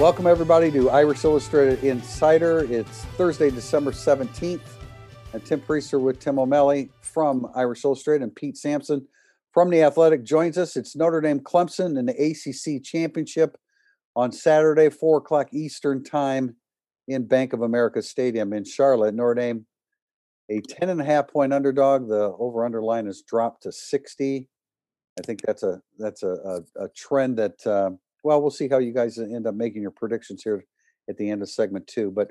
Welcome, everybody, to Irish Illustrated Insider. It's Thursday, December 17th. And Tim Prister with Tim O'Malley from Irish Illustrated and Pete Sampson from The Athletic joins us. It's Notre Dame Clemson in the ACC Championship on Saturday, 4 o'clock Eastern Time in Bank of America Stadium in Charlotte. Notre Dame, a 10 and a half point underdog. The over under line has dropped to 60. I think that's a that's a, a, a trend that uh, well, we'll see how you guys end up making your predictions here at the end of segment two. But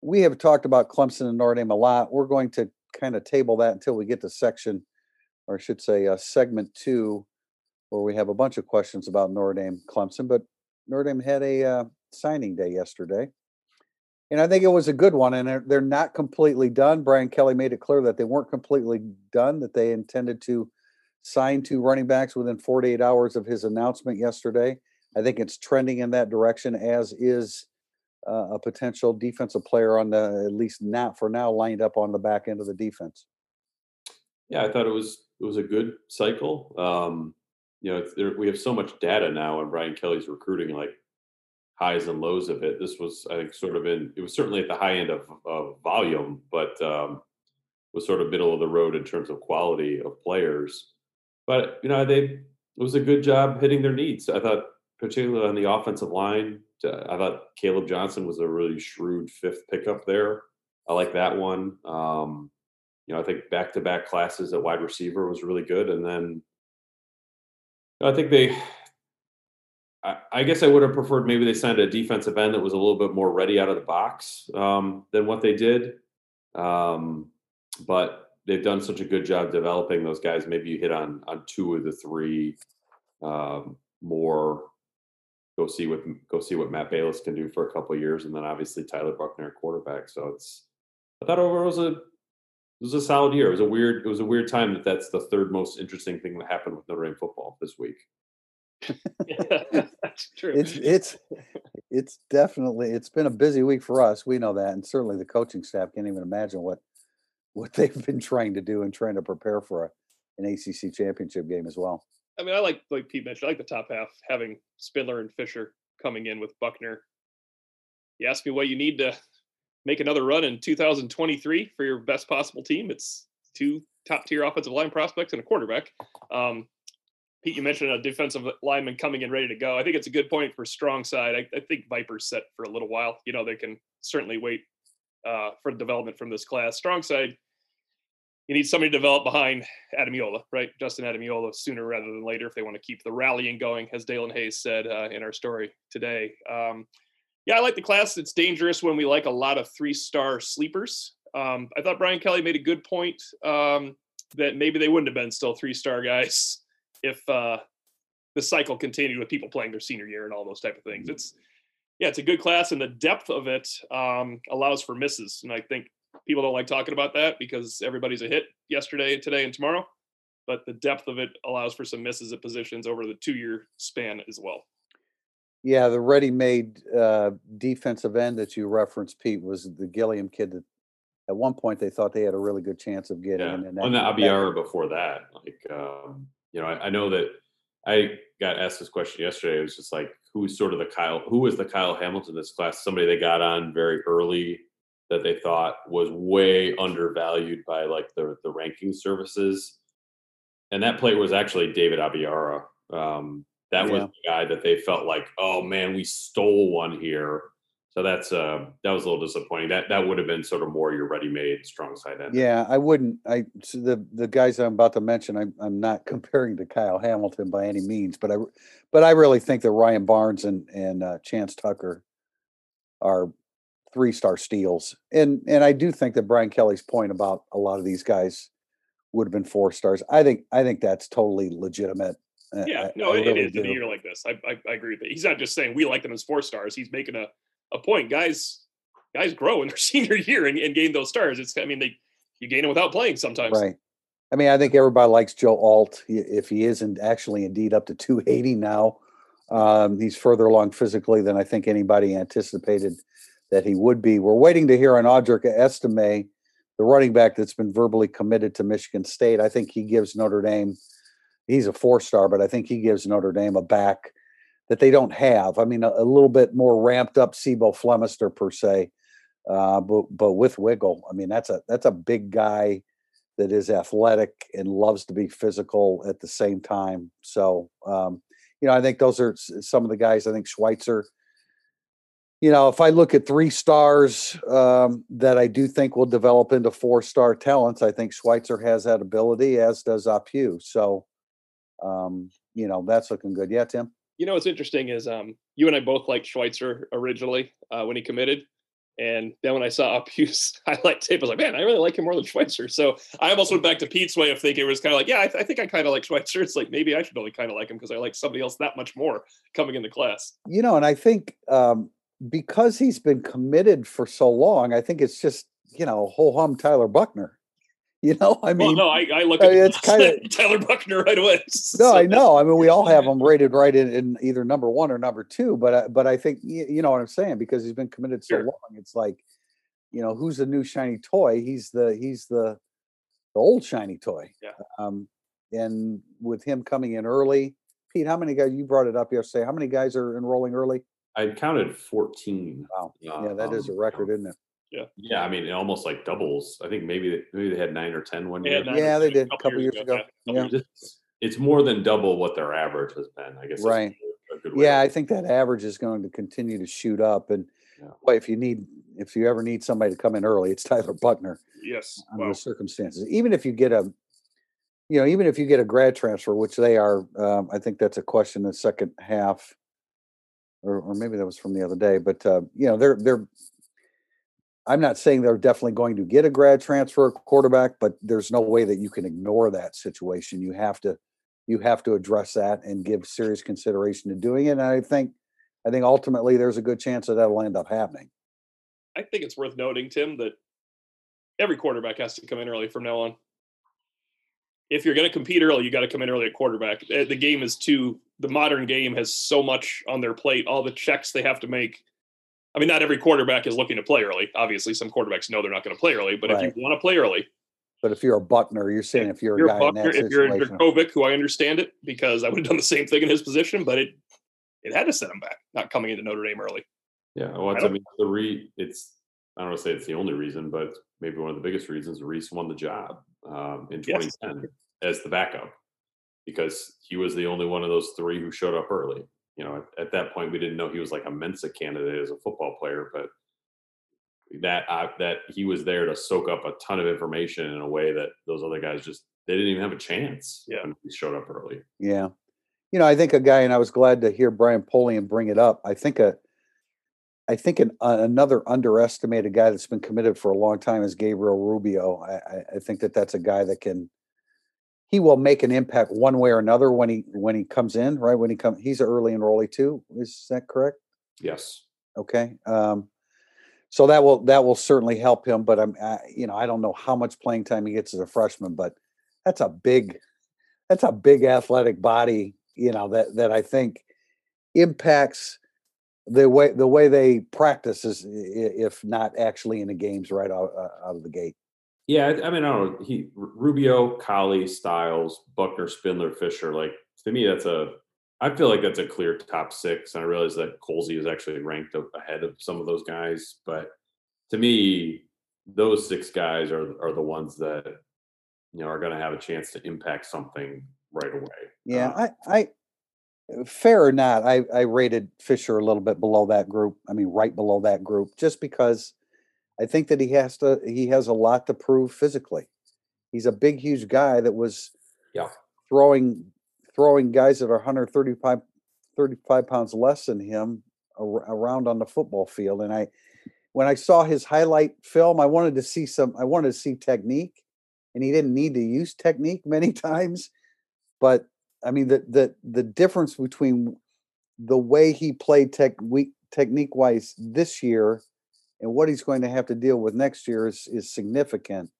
we have talked about Clemson and Notre Dame a lot. We're going to kind of table that until we get to section, or I should say, uh, segment two, where we have a bunch of questions about Notre Dame Clemson. But Notre Dame had a uh, signing day yesterday. And I think it was a good one, and they're, they're not completely done. Brian Kelly made it clear that they weren't completely done, that they intended to sign two running backs within 48 hours of his announcement yesterday. I think it's trending in that direction, as is uh, a potential defensive player on the at least not for now lined up on the back end of the defense. Yeah, I thought it was it was a good cycle. Um, you know, there, we have so much data now, and Brian Kelly's recruiting like highs and lows of it. This was, I think, sort of in. It was certainly at the high end of, of volume, but um, was sort of middle of the road in terms of quality of players. But you know, they it was a good job hitting their needs. I thought particularly on the offensive line. I thought Caleb Johnson was a really shrewd fifth pickup there. I like that one. Um, you know, I think back to back classes at wide receiver was really good. And then I think they, I, I, guess I would have preferred maybe they signed a defensive end that was a little bit more ready out of the box um, than what they did. Um, but they've done such a good job developing those guys. Maybe you hit on on two of the three um, more go see what go see what Matt Balis can do for a couple years, and then obviously Tyler Buchner, quarterback. So it's I thought overall it was a it was a solid year. It was a weird it was a weird time that that's the third most interesting thing that happened with Notre Dame football this week. yeah, that's true. It's it's it's definitely it's been a busy week for us. We know that, and certainly the coaching staff can't even imagine what what they've been trying to do and trying to prepare for a, an ACC championship game as well. I mean, I like like Pete mentioned, I like the top half having Spindler and Fisher coming in with Buchner. You ask me what you need to make another run in 2023 for your best possible team. It's two top tier offensive line prospects and a quarterback. Um, Pete, you mentioned a defensive lineman coming in ready to go. I think it's a good point for strong side. I, I think Viper's set for a little while. You know, they can certainly wait uh, for development from this class. Strong side, you need somebody to develop behind Ademilola, right? Justin Ademilola sooner rather than later if they want to keep the rallying going, as Daelin Hayes said uh, in our story today. Um, yeah, I like the class. It's dangerous when we like a lot of three star sleepers. Um, I thought Brian Kelly made a good point um, that maybe they wouldn't have been still three star guys if uh, the cycle continued with people playing their senior year and all those type of things. It's yeah, it's a good class, and the depth of it um, allows for misses. And I think people don't like talking about that because everybody's a hit yesterday, and today, and tomorrow. But the depth of it allows for some misses at positions over the two year span as well. Yeah, the ready-made uh, defensive end that you referenced, Pete, was the Gilliam kid that at one point they thought they had a really good chance of getting. Yeah. And that, on the Abiara before that, like um, you know, I, I, know that I got asked this question yesterday. It was just like, who's sort of the Kyle? Who was the Kyle Hamilton in this class? Somebody they got on very early that they thought was way undervalued by like the the ranking services. And that player was actually David Abiara. Um, that yeah. was the guy that they felt like, oh man, we stole one here. So that's uh that was a little disappointing. That that would have been sort of more your ready-made strong side end. Yeah, I wouldn't. I so the the guys I'm about to mention, I'm I'm not comparing to Kyle Hamilton by any means, but I but I really think that Ryan Barnes and and uh, Chance Tucker are three star steals. And and I do think that Brian Kelly's point about a lot of these guys would have been four stars. I think I think that's totally legitimate. Yeah, I, no, I it, really is do. in a year like this. I, I, I agree with it. He's not just saying we like them as four stars. He's making a, a point. Guys guys grow in their senior year and, and gain those stars. It's I mean they you gain them without playing sometimes. Right. I mean, I think everybody likes Joe Alt. If he isn't actually indeed up to 280 now, um, he's further along physically than I think anybody anticipated that he would be. We're waiting to hear on Audric Estime, the running back that's been verbally committed to Michigan State. I think he gives Notre Dame, he's a four star, but I think he gives Notre Dame a back that they don't have. I mean, a, a little bit more ramped up C'Bo Flemister per se, uh, but but with wiggle. I mean, that's a that's a big guy that is athletic and loves to be physical at the same time. So, um, you know, I think those are some of the guys. I think Schweitzer. You know, if I look at three stars um, that I do think will develop into four star talents, I think Schweitzer has that ability, as does Aupiu. So, um, you know, that's looking good. Yeah, Tim. You know what's interesting is um, you and I both liked Schweitzer originally uh, when he committed, and then when I saw Aupiu's highlight tape, I was like, man, I really like him more than Schweitzer. So I almost went back to Pete's way of thinking. It was kind of like, yeah, I, th- I think I kind of like Schweitzer. It's like maybe I should only kind of like him because I like somebody else that much more coming into class. You know, and I think um, because he's been committed for so long, I think it's just you know ho hum Tyler Buchner. You know, I mean, well, no, I, I look at it's kind of Tyler Buchner right away. No, I know. I mean, we all have him rated right in, in either number one or number two, but uh, but I think you, you know what I'm saying because he's been committed so Sure. long. It's like, you know, who's the new shiny toy? He's the he's the the old shiny toy. Yeah. Um, and with him coming in early, Pete, how many guys you brought it up yesterday? How many guys are enrolling early? I counted 14. Wow. Yeah, that is a record, isn't it? Yeah, Yeah. I mean, it almost like doubles. I think maybe they- maybe they had nine or ten one They year. had nine Yeah, they did a couple years ago. yeah, Yeah. It's, it's more than double what their average has been. I guess. Right. a good Yeah, I think that average is going to continue to shoot up. And Yeah. boy, if you need, if you ever need somebody to come in early, it's Tyler Buchner Yes. under Wow. the circumstances. Even if you get a, you know, even if you get a grad transfer, which they are, um, I think that's a question in the second half, or, or maybe that was from the other day. But uh, you know, they're they're. I'm not saying they're definitely going to get a grad transfer quarterback, but there's no way that you can ignore that situation. You have to, you have to address that and give serious consideration to doing it. And I think, I think ultimately there's a good chance that that'll end up happening. I think it's worth noting, Tim, that every quarterback has to come in early from now on. If you're going to compete early, you got to come in early at quarterback. The game is too. The modern game has so much on their plate. All the checks they have to make. I mean, not every quarterback is looking to play early. Obviously, some quarterbacks know they're not going to play early. But Right. if you want to play early, But if you're a Buchner, you're saying if you're a you're guy in Buchner, that if you're situation, Jurkovec, who I understand it because I would have done the same thing in his position, but it it had to set him back, not coming into Notre Dame early. Yeah, well, it's, I I mean, the re it's I don't want to say it's the only reason, but maybe one of the biggest reasons Rees won the job um, in Yes. 2010 as the backup because he was the only one of those three who showed up early. You know, at, at that point, we didn't know he was like a Mensa candidate as a football player, but that uh, that he was there to soak up a ton of information in a way that those other guys just they didn't even have a chance Yeah. when he showed up early. Yeah. You know, I think a guy, and I was glad to hear Brian Polian bring it up. I think a, I think an, uh, another underestimated guy that's been committed for a long time is Gabriel Rubio. I, I, think that that's a guy that can, he will make an impact one way or another when he when he comes in. Right when he comes, he's an early enrollee too. Is that correct? Yes. Okay. Um, so that will that will certainly help him. But I'm I, you know I don't know how much playing time he gets as a freshman, but that's a big that's a big athletic body. You know that that I think impacts the way the way they practice is if not actually in the games right out, uh, out of the gate. Yeah, I mean, I don't know. He Rubio, Kollie, Styles, Buchner, Spindler, Fisher. Like to me, that's a. I feel like that's a clear top six. And I realize that Colsey is actually ranked ahead of some of those guys, but to me, those six guys are are the ones that you know are going to have a chance to impact something right away. Yeah, Uh, I, I, fair or not, I, I rated Fisher a little bit below that group. I mean, right below that group, just because I think that he has to, he has a lot to prove physically. He's a big, huge guy that was Yeah. throwing, throwing guys that are 135, 35 pounds less than him around on the football field. And I, when I saw his highlight film, I wanted to see some, I wanted to see technique and he didn't need to use technique many times but I mean the the the difference between the way he played tech week technique wise this year and what he's going to have to deal with next year is is significant.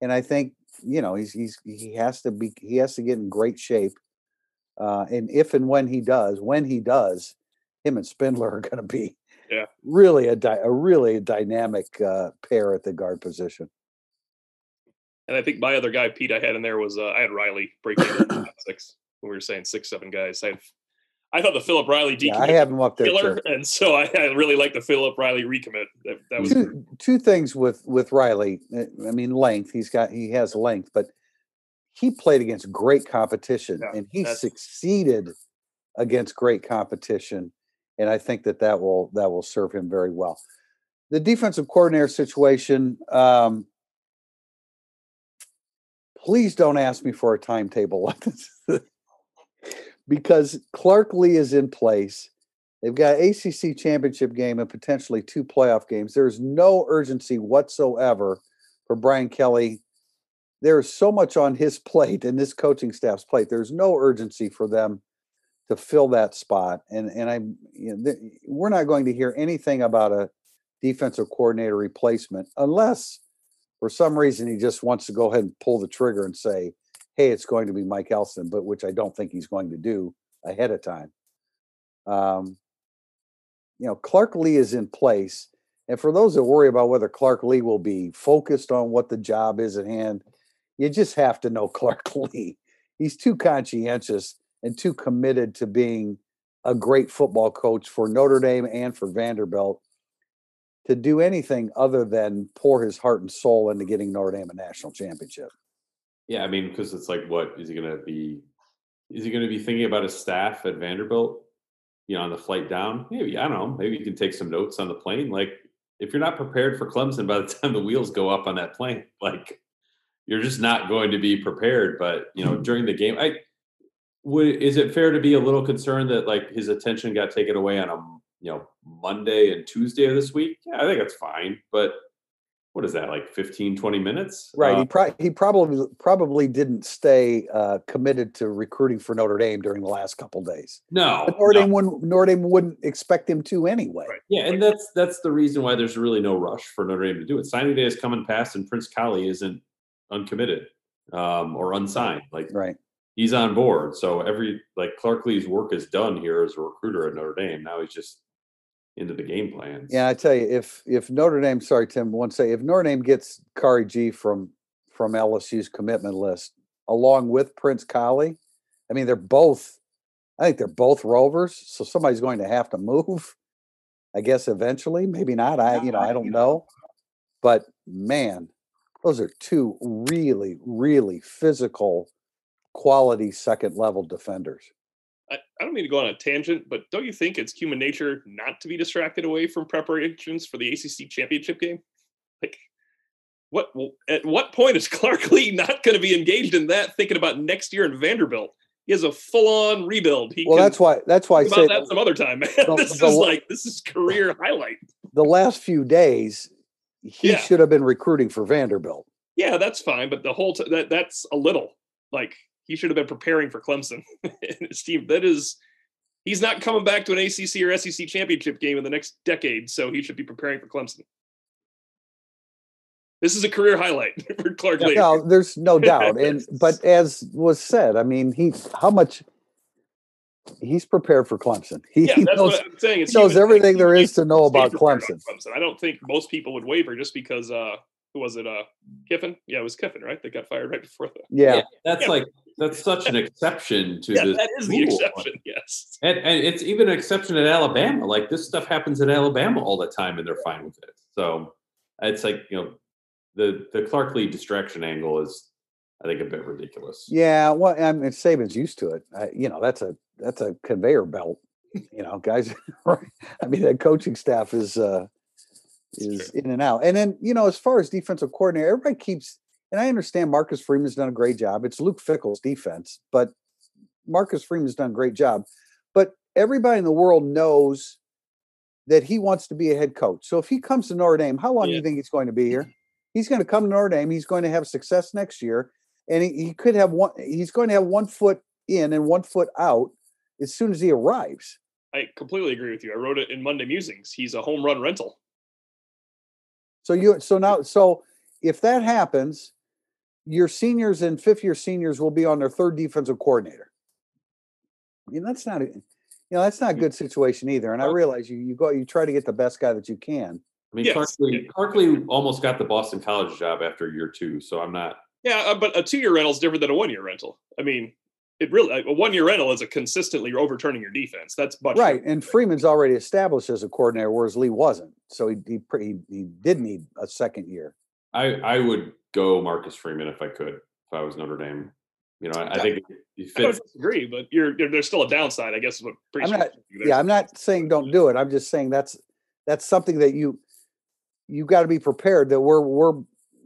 And I think you know he's he's he has to be he has to get in great shape. Uh, and if and when he does, when he does, him and Spindler are going to be Yeah. really a dy- a really dynamic uh, pair at the guard position. And I think my other guy, Pete, I had in there was uh, I had Riley breaking six we were saying six, seven guys. I I thought the Philip Riley decommit Yeah, I have him up there killer, too. and so I, I really like the Philip Riley recommit. That, that was Two, two things with with Riley. uh, I mean, length. He's got he has length, but he played against great competition, Yeah, and he succeeded against great competition. And I think that that will that will serve him very well. The defensive coordinator situation. Um, please don't ask me for a timetable because Clark Lea is in place. They've got ACC championship game and potentially two playoff games. There's no urgency whatsoever for Brian Kelly. There's so much on his plate and this coaching staff's plate. There's no urgency for them to fill that spot. And and I'm you know, we're not going to hear anything about a defensive coordinator replacement unless for some reason he just wants to go ahead and pull the trigger and say, "Hey, it's going to be Mike Elston," but which I don't think he's going to do ahead of time. Um, you know, Clark Lea is in place. And for those that worry about whether Clark Lea will be focused on what the job is at hand, you just have to know Clark Lea. He's too conscientious and too committed to being a great football coach for Notre Dame and for Vanderbilt to do anything other than pour his heart and soul into getting Notre Dame a national championship. Yeah, I mean, because it's like, what is he going to be? Is he going to be thinking about his staff at Vanderbilt? You know, on the flight down, maybe I don't know. Maybe you can take some notes on the plane. Like, if you're not prepared for Clemson by the time the wheels go up on that plane, like you're just not going to be prepared. But you know, during the game, I would. Is it fair to be a little concerned that like his attention got taken away on a you know Monday and Tuesday of this week? Yeah, I think that's fine. But what is that like 15 20 minutes Right. Uh, he, pro- he probably probably didn't stay uh, committed to recruiting for Notre Dame during the last couple days. no, But Notre no. Dame wouldn't Notre Dame wouldn't expect him to anyway. Right. Yeah, and that's that's the reason why there's really no rush for Notre Dame to do it. Signing day has come and passed, and Prince Kollie isn't uncommitted um, or unsigned. Like Right. he's on board. So every like Clark Lea's work is done here as a recruiter at Notre Dame. Now he's just into the game plans. Yeah, I tell you, if if Notre Dame, sorry Tim, one say if Notre Dame gets Kari G from from LSU's commitment list along with Prince Kollie, I mean they're both, I think they're both rovers, so somebody's going to have to move. I guess eventually, maybe not. I you know I don't know, but man, those are two really really physical, quality second level defenders. I, don't mean to go on a tangent, but don't you think it's human nature not to be distracted away from preparations for the ACC championship game? Like, what at what point is Clark Lea not going to be engaged in that, thinking about next year in Vanderbilt? He has a full-on rebuild. He Well, that's why that's why I about that some other time, man. the- this the is like this is career highlight. the last few days, he Yeah. should have been recruiting for Vanderbilt. Yeah, that's fine, but the whole t- that that's a little like he should have been preparing for Clemson and his team. That is, he's not coming back to an ACC or SEC championship game in the next decade, so he should be preparing for Clemson. This is a career highlight for Clark Lea. No, there's no doubt. And but as was said, I mean, he how much he's prepared for Clemson. He, yeah, he knows, what I'm saying. It's he knows everything there is to know about Clemson. Clemson. I don't think most people would waver just because uh who was it? Uh Kiffin? Yeah, it was Kiffin, right? They got fired right before the Yeah. that's Yeah. like that's such an exception to Yeah, this that is the exception, yes. And, and it's even an exception in Alabama. Like this stuff happens in Alabama all the time, and they're fine with it. So it's like you know, the the Clark Lea distraction angle is, I think, a bit ridiculous. Yeah, well, I mean, Saban's used to it. I, you know, that's a that's a conveyor belt. You know, guys. I mean, that coaching staff is uh is in and out. And then you know, as far as defensive coordinator, everybody keeps. And I understand Marcus Freeman's done a great job. It's Luke Fickell's defense, but Marcus Freeman's done a great job. But everybody in the world knows that he wants to be a head coach. So if he comes to Notre Dame, how long do you think he's going to be here? He's going to come to Notre Dame. He's going to have success next year, and he, he could have one. He's going to have one foot in and one foot out as soon as he arrives. I completely agree with you. I wrote it in Monday Musings. He's a home run rental. So you so now so if that happens, your seniors and fifth year seniors will be on their third defensive coordinator. I mean, that's not a you know, that's not a good situation either. And I realize you you go you try to get the best guy that you can. I mean, Yes, Clark, Lea, yeah. Clark Lea almost got the Boston College job after year two, so I'm not. Yeah, uh, but a two year rental is different than a one year rental. I mean, it really a one year rental is a consistently overturning your defense. That's much right. And Freeman's already established as a coordinator, whereas Lea wasn't. So he he, he, he did need a second year. I I would go Marcus Freeman if I could, if I was Notre Dame. You know, I, I think he I don't fits. disagree, but you're, you're there's still a downside, I guess. Is what I'm not, yeah, I'm not saying don't do it. I'm just saying that's that's something that you you got to be prepared that we're we're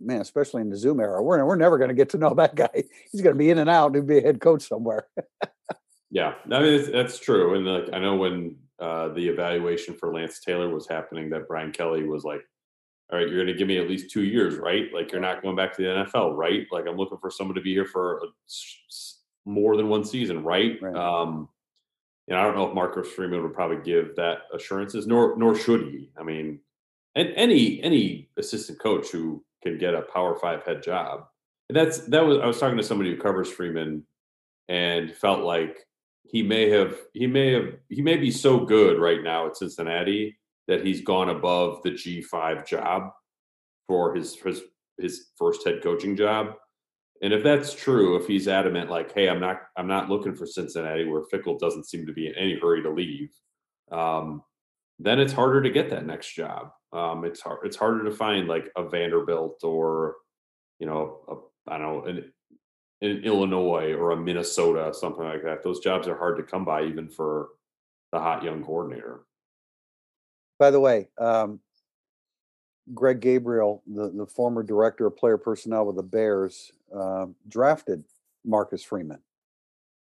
man, especially in the Zoom era, we're we're never going to get to know that guy. He's going to be in and out and be a head coach somewhere. Yeah, I mean that's true. And like I know when uh, the evaluation for Lance Taylor was happening, that Brian Kelly was like, "All right, you're going to give me at least two years, right? Like you're not going back to the NFL, right? Like I'm looking for someone to be here for a more than one season, right?" Right. Um, and I don't know if Marcus Freeman would probably give that assurances, nor nor should he. I mean, and any any assistant coach who can get a Power Five head job, and that's that was I was talking to somebody who covers Freeman, and felt like he may have he may have he may be so good right now at Cincinnati that he's gone above the G five job for his his his first head coaching job. And if that's true, if he's adamant like, "Hey, I'm not I'm not looking for Cincinnati," where Fickell doesn't seem to be in any hurry to leave, um, then it's harder to get that next job. Um, it's hard. It's harder to find like a Vanderbilt or, you know, a, I don't know, an, an Illinois or a Minnesota, something like that. Those jobs are hard to come by, even for the hot young coordinator. By the way, um, Greg Gabriel, the, the former director of player personnel with the Bears, um, drafted Marcus Freeman.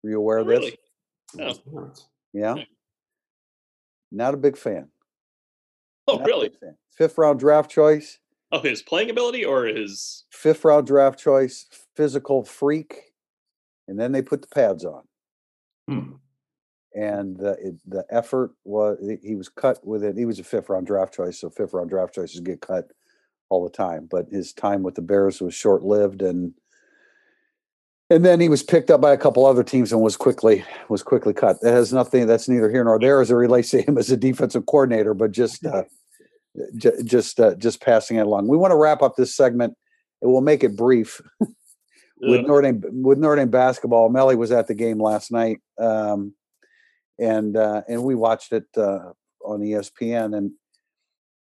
Were you aware of this? really. Oh. That's nuts. Yeah. Okay. Not a big fan. Oh, Not really? fan. Fifth round draft choice. Of his playing ability or his? Fifth round draft choice. Physical freak. And then they put the pads on. Hmm. And the it, the effort was he- was cut with it. He was a fifth round draft choice, so fifth round draft choices get cut all the time. But his time with the Bears was short lived, and and then he was picked up by a couple other teams and was quickly was quickly cut. That has nothing. That's neither here nor there as it relates to him as a defensive coordinator, but just uh, j- just uh, just passing it along. We want to wrap up this segment. and we'll make it brief with Uh, Notre Dame with Notre Dame basketball. Melly was at the game last night, um, and uh, and we watched it uh, on ESPN. And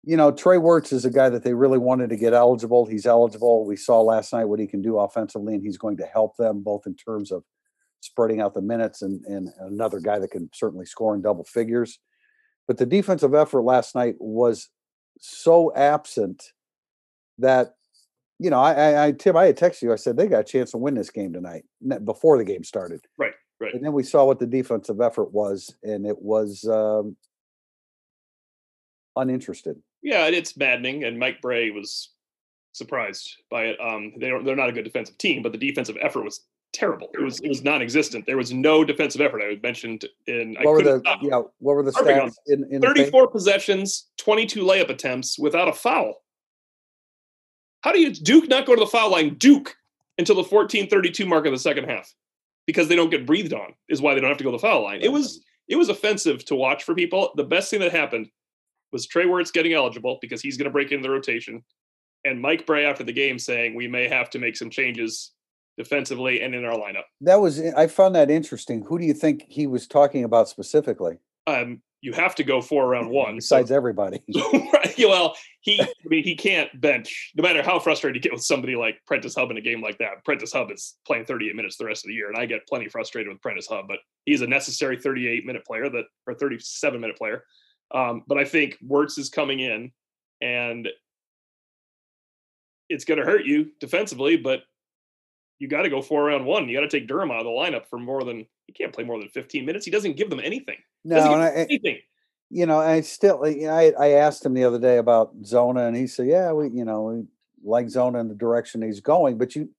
you know, Trey Wertz is a guy that they really wanted to get eligible. He's eligible. We saw last night what he can do offensively, and he's going to help them both in terms of spreading out the minutes and and another guy that can certainly score in double figures. But the defensive effort last night was so absent that you know, I, I, Tim, I had texted you. I said they got a chance to win this game tonight before the game started. Right, right. And then we saw what the defensive effort was, and it was um, uninterested. Yeah, it's maddening, and Mike Brey was surprised by it. Um, they don't, they're not a good defensive team, but the defensive effort was terrible. It was it was non-existent. There was no defensive effort. I mentioned in I What were the stop. yeah? What were the stats in, in the 34 possessions, 22 layup attempts without a foul. How do you Duke not go to the foul line? Duke until the 14:32 mark of the second half because they don't get breathed on is why they don't have to go to the foul line. It was it was offensive to watch for people. The best thing that happened was Trey Wertz getting eligible because he's going to break into the rotation, and Mike Brey after the game saying we may have to make some changes defensively and in our lineup. that was I found that interesting. Who do you think he was talking about specifically? Um, you have to go for round one. so- Besides everybody, right. Well, he, I mean, he can't bench. No matter how frustrated you get with somebody like Prentiss Hubb in a game like that. Prentiss Hubb is playing 38 minutes the rest of the year, and I get plenty frustrated with Prentiss Hubb, but he's a necessary 38 minute player that, or 37 minute player. Um, but I think Wertz is coming in, and it's going to hurt you defensively, but you got to go four round one. You got to take Durham out of the lineup for more than he can't play more than 15 minutes. He doesn't give them anything. no, I, anything. you know, I still, you know, I, I asked him the other day about Zona, and he said, "Yeah, we, you know, we like Zona in the direction he's going." But you,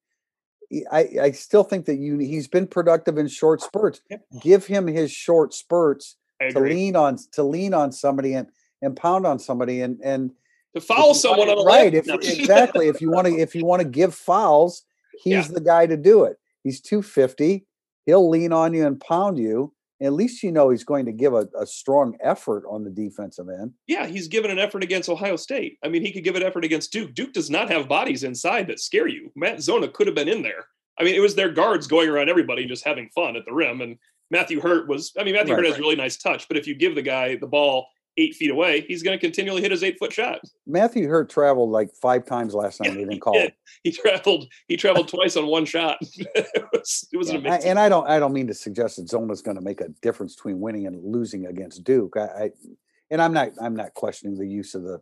I, I still think that you, he's been productive in short spurts. Yep. Give him his short spurts to lean on, to lean on somebody and and pound on somebody, and and to foul someone on a right, if exactly, if you want to, if you want to give fouls, he's Yeah. the guy to do it. He's two fifty. He'll lean on you and pound you. At least you know he's going to give a, a strong effort on the defensive end. yeah, he's given an effort against Ohio State. I mean, he could give an effort against Duke. Duke does not have bodies inside that scare you. Matt Zona could have been in there. I mean, it was their guards going around everybody just having fun at the rim. And Matthew Hurt was, I mean, Matthew Right, Hurt has really nice touch, but if you give the guy the ball eight feet away, he's going to continually hit his eight foot shot. Matthew Hurt traveled like five times last night. They didn't call Yeah, it. He traveled, he traveled twice on one shot. it was, it was an Yeah, I- amazing. and I don't I don't mean to suggest that Zona's going to make a difference between winning and losing against Duke. I, I and I'm not I'm not questioning the use of the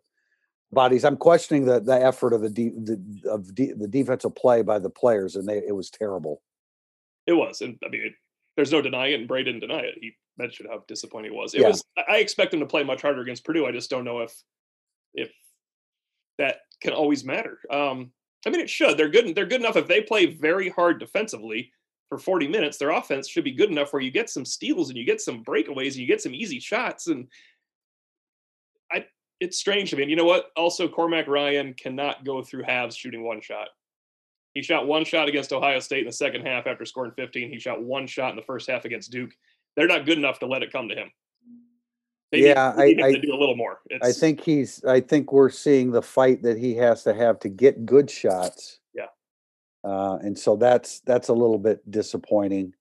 bodies. I'm questioning the the effort of the de, the of de, the defensive play by the players, and they it was terrible. It was, and I mean, it, there's no denying it, and Brey didn't deny it. He mentioned how disappointing it was. It Yeah. was. I- I expect him to play much harder against Purdue. I just don't know if if that can always matter. Um, I mean, it should. They're good. They're good enough if they play very hard defensively for 40 minutes. Their offense should be good enough where you get some steals and you get some breakaways and you get some easy shots. And I, it's strange to me. And you know what? Also, Cormac Ryan cannot go through halves shooting one shot. He shot one shot against Ohio State in the second half after scoring 15. He shot one shot in the first half against Duke. They're not good enough to let it come to him. They Yeah, need I- I- to do a little more. I think he's I think we're seeing the fight that he has to have to get good shots. Yeah. Uh, and so that's that's a little bit disappointing.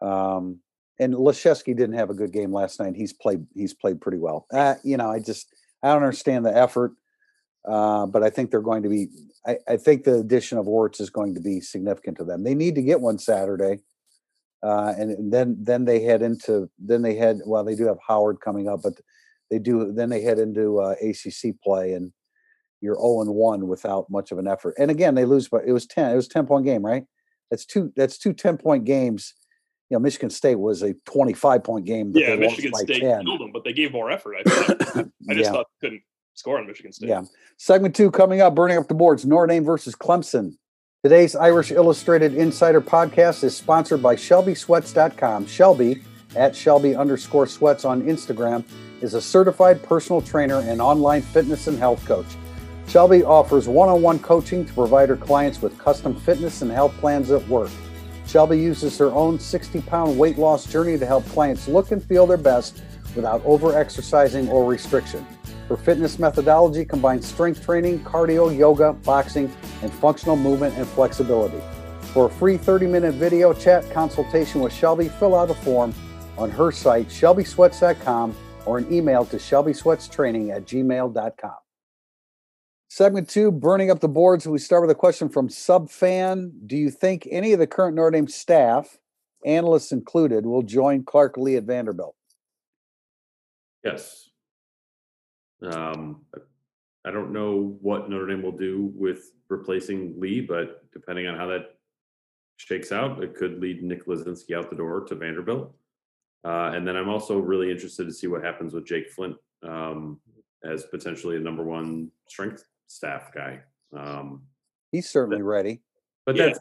Um, and Laszewski didn't have a good game last night. He's played he's played pretty well. Uh, you know, I just I don't understand the effort. Uh, but I think they're going to be I, I think the addition of Orts is going to be significant to them. They need to get one Saturday. Uh, and then then they head into then they head well they do have Howard coming up, but they do then they head into uh, ACC play and you're 0 and 1 without much of an effort. And again, they lose but it was 10 it was 10 point game, right? That's two that's two 10 point games. You know, Michigan State was a 25 point game yeah, Michigan State 10. killed them, but they gave more effort. I thought. I just yeah. thought they couldn't score on Michigan State. Yeah. Segment two coming up, burning up the boards, Notre Dame versus Clemson. Today's Irish Illustrated Insider podcast is sponsored by ShelbySweats.com. Shelby at Shelby underscore sweats on Instagram is a certified personal trainer and online fitness and health coach. Shelby offers one on one coaching to provide her clients with custom fitness and health plans at work. Shelby uses her own 60 pound weight loss journey to help clients look and feel their best without over exercising or restriction. Her fitness methodology combines strength training, cardio, yoga, boxing, and functional movement and flexibility. For a free 30 minute video chat consultation with Shelby, fill out a form on her site, shelbysweats.com, or an email to shelbysweatstraining at gmail.com. Segment two, burning up the boards. We start with a question from Subfan. Do you think any of the current Notre Dame staff, analysts included, will join Clark Lea at Vanderbilt? Yes. Um, I don't know what Notre Dame will do with replacing Lea, but depending on how that shakes out, it could lead Nick Lezynski out the door to Vanderbilt. Uh, and then I'm also really interested to see what happens with Jake Flint um, as potentially a number one strength staff guy. Um, He's certainly ready. but Yeah. that's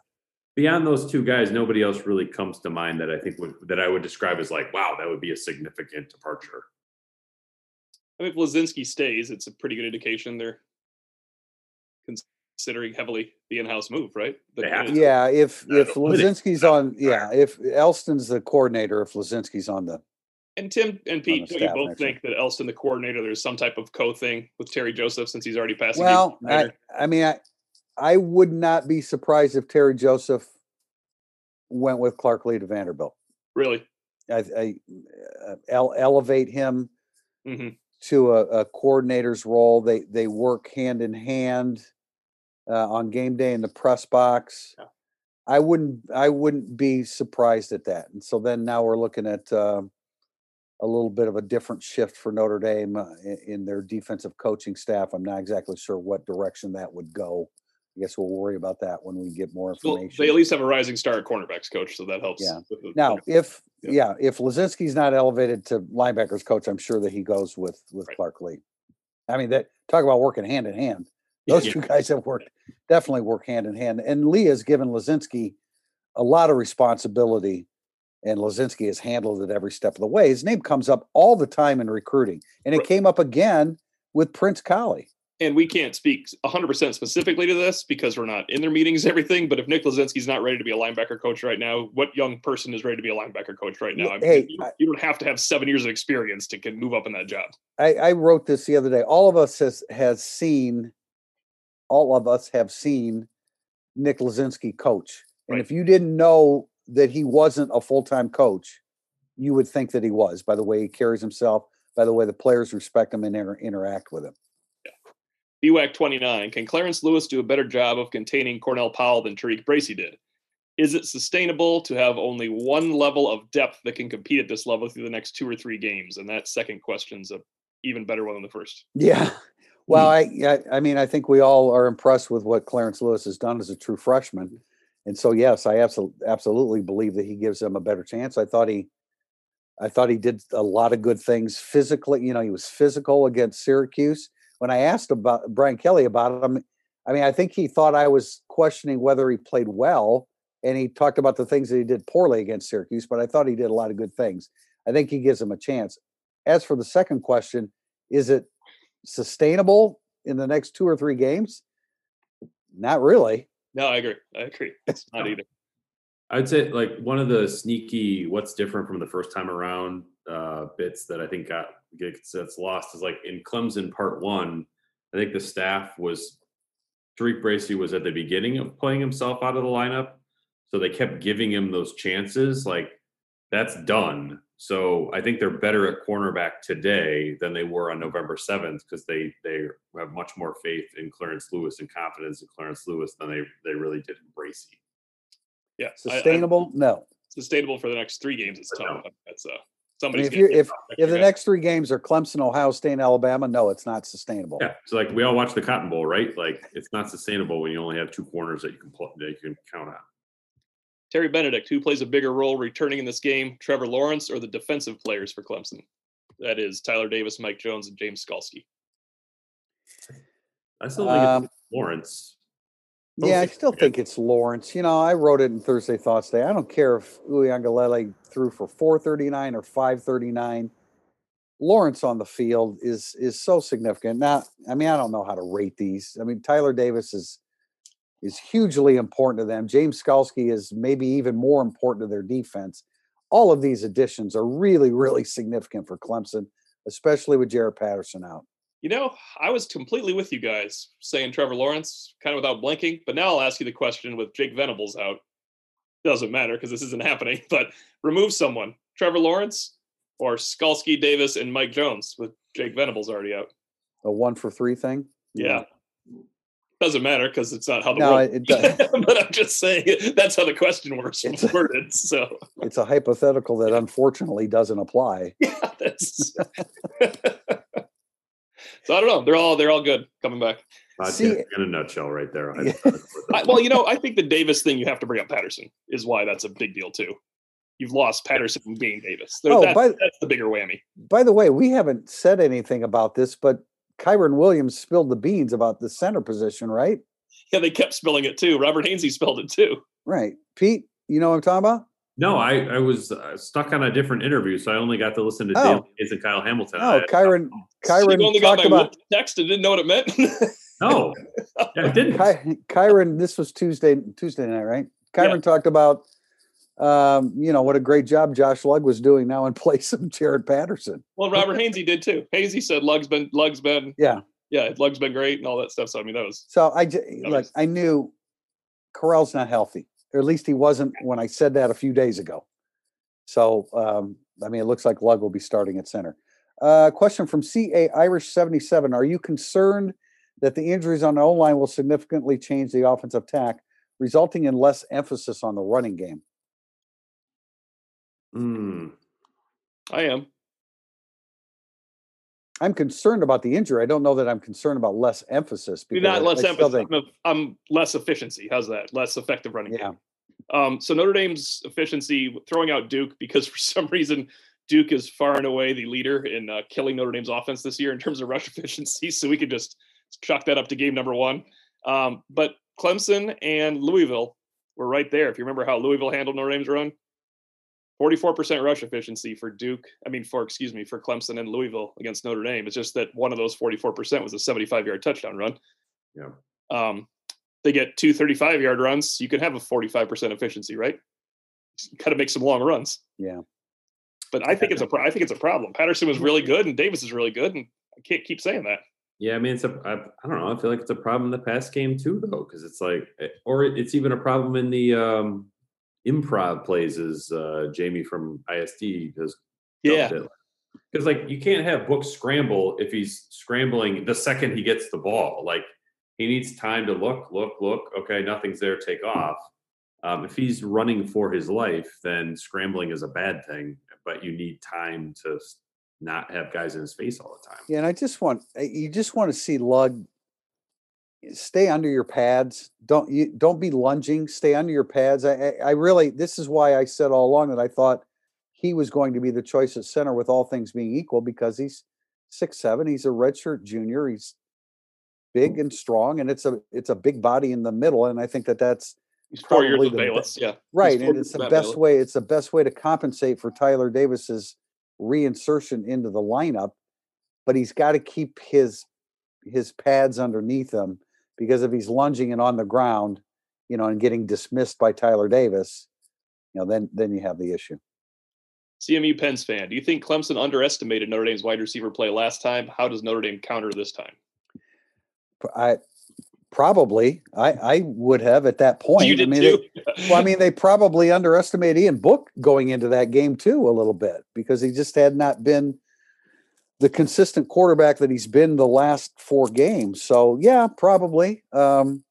beyond those two guys. Nobody else really comes to mind that I think would that I would describe as like, wow, that would be a significant departure. I mean, if Lezynski stays, it's a pretty good indication they're considering heavily the in-house move, right? But, They have to. Yeah, if I if don't- Lezynski's on, yeah, if Elston's the coordinator, if Lezynski's on the, And Tim and Pete, don't you both next year. think that Elston, the coordinator, there's some type of co thing with Terry Joseph since he's already passed? the game well, I. I mean, I I would not be surprised if Terry Joseph went with Clark Lea to Vanderbilt. really? I, I uh, ele- elevate him hmm to a, a coordinator's role. They they work hand in hand uh, on game day in the press box. Yeah. I wouldn't I wouldn't be surprised at that. And so then now we're looking at uh, a little bit of a different shift for Notre Dame uh, in, in their defensive coaching staff. I'm not exactly sure what direction that would go. I guess we'll worry about that when we get more Well, information. they at least have a rising star at cornerbacks coach, so that helps. Yeah. Now, if Yeah. yeah, if Lezynski's not elevated to linebackers coach, I'm sure that he goes with with Right. Clark Lea. I mean, that talk about working hand in hand. Those Yeah. two guys have worked definitely work hand in hand. And Lea has given Lezynski a lot of responsibility, and Lezynski has handled it every step of the way. His name comes up all the time in recruiting, and it Right. came up again with Prince Kollie. And we can't speak 100% specifically to this because we're not in their meetings, everything. But if Nick Lezynski's not ready to be a linebacker coach right now, what young person is ready to be a linebacker coach right now? I mean, hey, you, you don't have to have seven years of experience to can move up in that job. I, I wrote this the other day. All of us has has seen, all of us have seen Nick Lezynski coach. And Right. if you didn't know that he wasn't a full time coach, you would think that he was by the way he carries himself, by the way the players respect him and inter- interact with him. BWAC 29. Can Clarence Lewis do a better job of containing Cornell Powell than Tariq Bracy did? Is it sustainable to have only one level of depth that can compete at this level through the next two or three games? And that second question's a even better one than the first. Yeah. Well, hmm. I, I I mean I think we all are impressed with what Clarence Lewis has done as a true freshman. And so yes, I absolutely absolutely believe that he gives them a better chance. I thought he I thought he did a lot of good things physically, you know, he was physical against Syracuse. When I asked about Brian Kelly about him, I mean, I think he thought I was questioning whether he played well and he talked about the things that he did poorly against Syracuse, but I thought he did a lot of good things. I think he gives him a chance. As for the second question, is it sustainable in the next two or three games? Not really. No, I agree. I agree. It's not either. I'd say like one of the sneaky what's different from the first time around uh, bits that I think got gets that's lost is like in Clemson part one. I think the staff was Tariq Bracy was at the beginning of playing himself out of the lineup, so they kept giving him those chances. Like that's done. So I think they're better at cornerback today than they were on November seventh because they they have much more faith in Clarence Lewis and confidence in Clarence Lewis than they they really did in Bracy. Yeah. I- I- Sustainable? no. sustainable for the next three games. It's tough. That's uh I mean, if you get if if the next three games are Clemson, Ohio State, and Alabama, no, it's not sustainable. Yeah, so like we all watch the Cotton Bowl, right? Like it's not sustainable when you only have two corners that you can pl- that you can count on. Terry Benedict, who plays a bigger role returning in this game, Trevor Lawrence or the defensive players for Clemson? That is Tyler Davis, Mike Jones, and James Skalski. I still think Um, it's Yeah, I still think it's Lawrence. You know, I wrote it in Thursday Thoughts Day. I don't care if Uiagalelei threw for 439 or 539. Lawrence on the field is is so significant. Now, I mean, I don't know how to rate these. I mean, Tyler Davis is is hugely important to them. James Skalski is maybe even more important to their defense. All of these additions are really, really significant for Clemson, especially with Jarrett Patterson out. You know, I was completely with you guys saying Trevor Lawrence, kind of without blinking. But now I'll ask you the question with Jake Venables out. Doesn't matter because this isn't happening. But remove someone, Trevor Lawrence or Skalski, Davis, and Mike Jones with Jake Venables already out. A one for three thing. Yeah. Doesn't matter because it's not how the No, world. it, does. but I'm just saying that's how the question was It's- worded. So it's a hypothetical that unfortunately doesn't apply. yeah, that's. So I don't know. They're all they're all good coming back. Podcast See- in a nutshell, right there. I- Yeah. I, well, you know, I think the Davis thing you have to bring up Patterson is why that's a big deal too. You've lost Patterson and gained Davis. There- Oh, that's, by- that's the bigger whammy. By the way, we haven't said anything about this, but Kyren Williams spilled the beans about the center position, right? Yeah, they kept spilling it too. Robert Hainsey spilled it too. Right. Pete, you know what I'm talking about? No, I I was uh, stuck on a different interview, so I only got to listen to Oh. Daelin Hayes and Kyle Hamilton. Oh, Kyren Kyren you only got talked my about text and didn't know what it meant. No, yeah, I didn't. Ky- Kyren, this was Tuesday Tuesday night, right? Kyren Yeah. talked about um, you know, what a great job Josh Lugg was doing now in place of Jarrett Patterson. well, Robert Hainsey did too. Hainsey said Lugg's been Lugg's been Yeah. yeah, Lugg's been great and all that stuff. So I mean that was So I just That like was- I knew Correll's not healthy, or at least he wasn't when I said that a few days ago. So um, I mean, it looks like Lugg will be starting at center. Uh, question from CA Irish seventy seven: Are you concerned that the injuries on the O line will significantly change the offensive tack, resulting in less emphasis on the running game? Hmm. I am. I'm concerned about the injury. I don't know that I'm concerned about less emphasis. Because not less I still emphasis. think- I'm, I'm less efficiency. How's that? Less effective running Yeah. game. Um, so Notre Dame's efficiency throwing out Duke because for some reason Duke is far and away the leader in uh, killing Notre Dame's offense this year in terms of rush efficiency. So we could just chalk that up to game number one. Um, but Clemson and Louisville were right there. If you remember how Louisville handled Notre Dame's run, 44% rush efficiency for Duke. I mean, for excuse me, for Clemson and Louisville against Notre Dame. It's just that one of those 44% was a 75 yard touchdown run. Yeah. Um, they get two 35 yard runs. You can have a 45% efficiency, right? Got to make some long runs. Yeah. But I think it's a pro- I think it's a problem. Patterson was really good and Davis is really good, and I can't keep saying that. Yeah, I mean, it's a. I, I don't know. I feel like it's a problem in the past game too, though, because it's like, eh, or it's even a problem in the um improv plays. As uh, Jamie from ISD has Yeah. because like you can't have Book scramble if he's scrambling the second he gets the ball. Like he needs time to look, look, look. Okay, nothing's there. Take off. Um, if he's running for his life, then scrambling is a bad thing. But you need time to not have guys in his face all the time. Yeah, and I just want uh, you just want to see Lugg stay under your pads. Don't you don't be lunging. Stay under your pads. I, I really this is why I said all along that I thought he was going to be the choice at center with all things being equal because he's six seven. He's a redshirt junior. He's big and strong, and it's a it's a big body in the middle. And I think that that's He's four years the Bayless. Yeah. right, and it's the best way. It's the best way to compensate for Tyler Davis's reinsertion into the lineup. But he's got to keep his his pads underneath him because if he's lunging and on the ground, you know, and getting dismissed by Tyler Davis, you know, then then you have the issue. CMU Pens fan, do you think Clemson underestimated Notre Dame's wide receiver play last time? How does Notre Dame counter this time? I probably I I would have at that point. you I did mean, too. they- well, I mean, they probably underestimated Ian Book going into that game too a little bit because he just had not been the consistent quarterback that he's been the last four games. So yeah, probably. Um,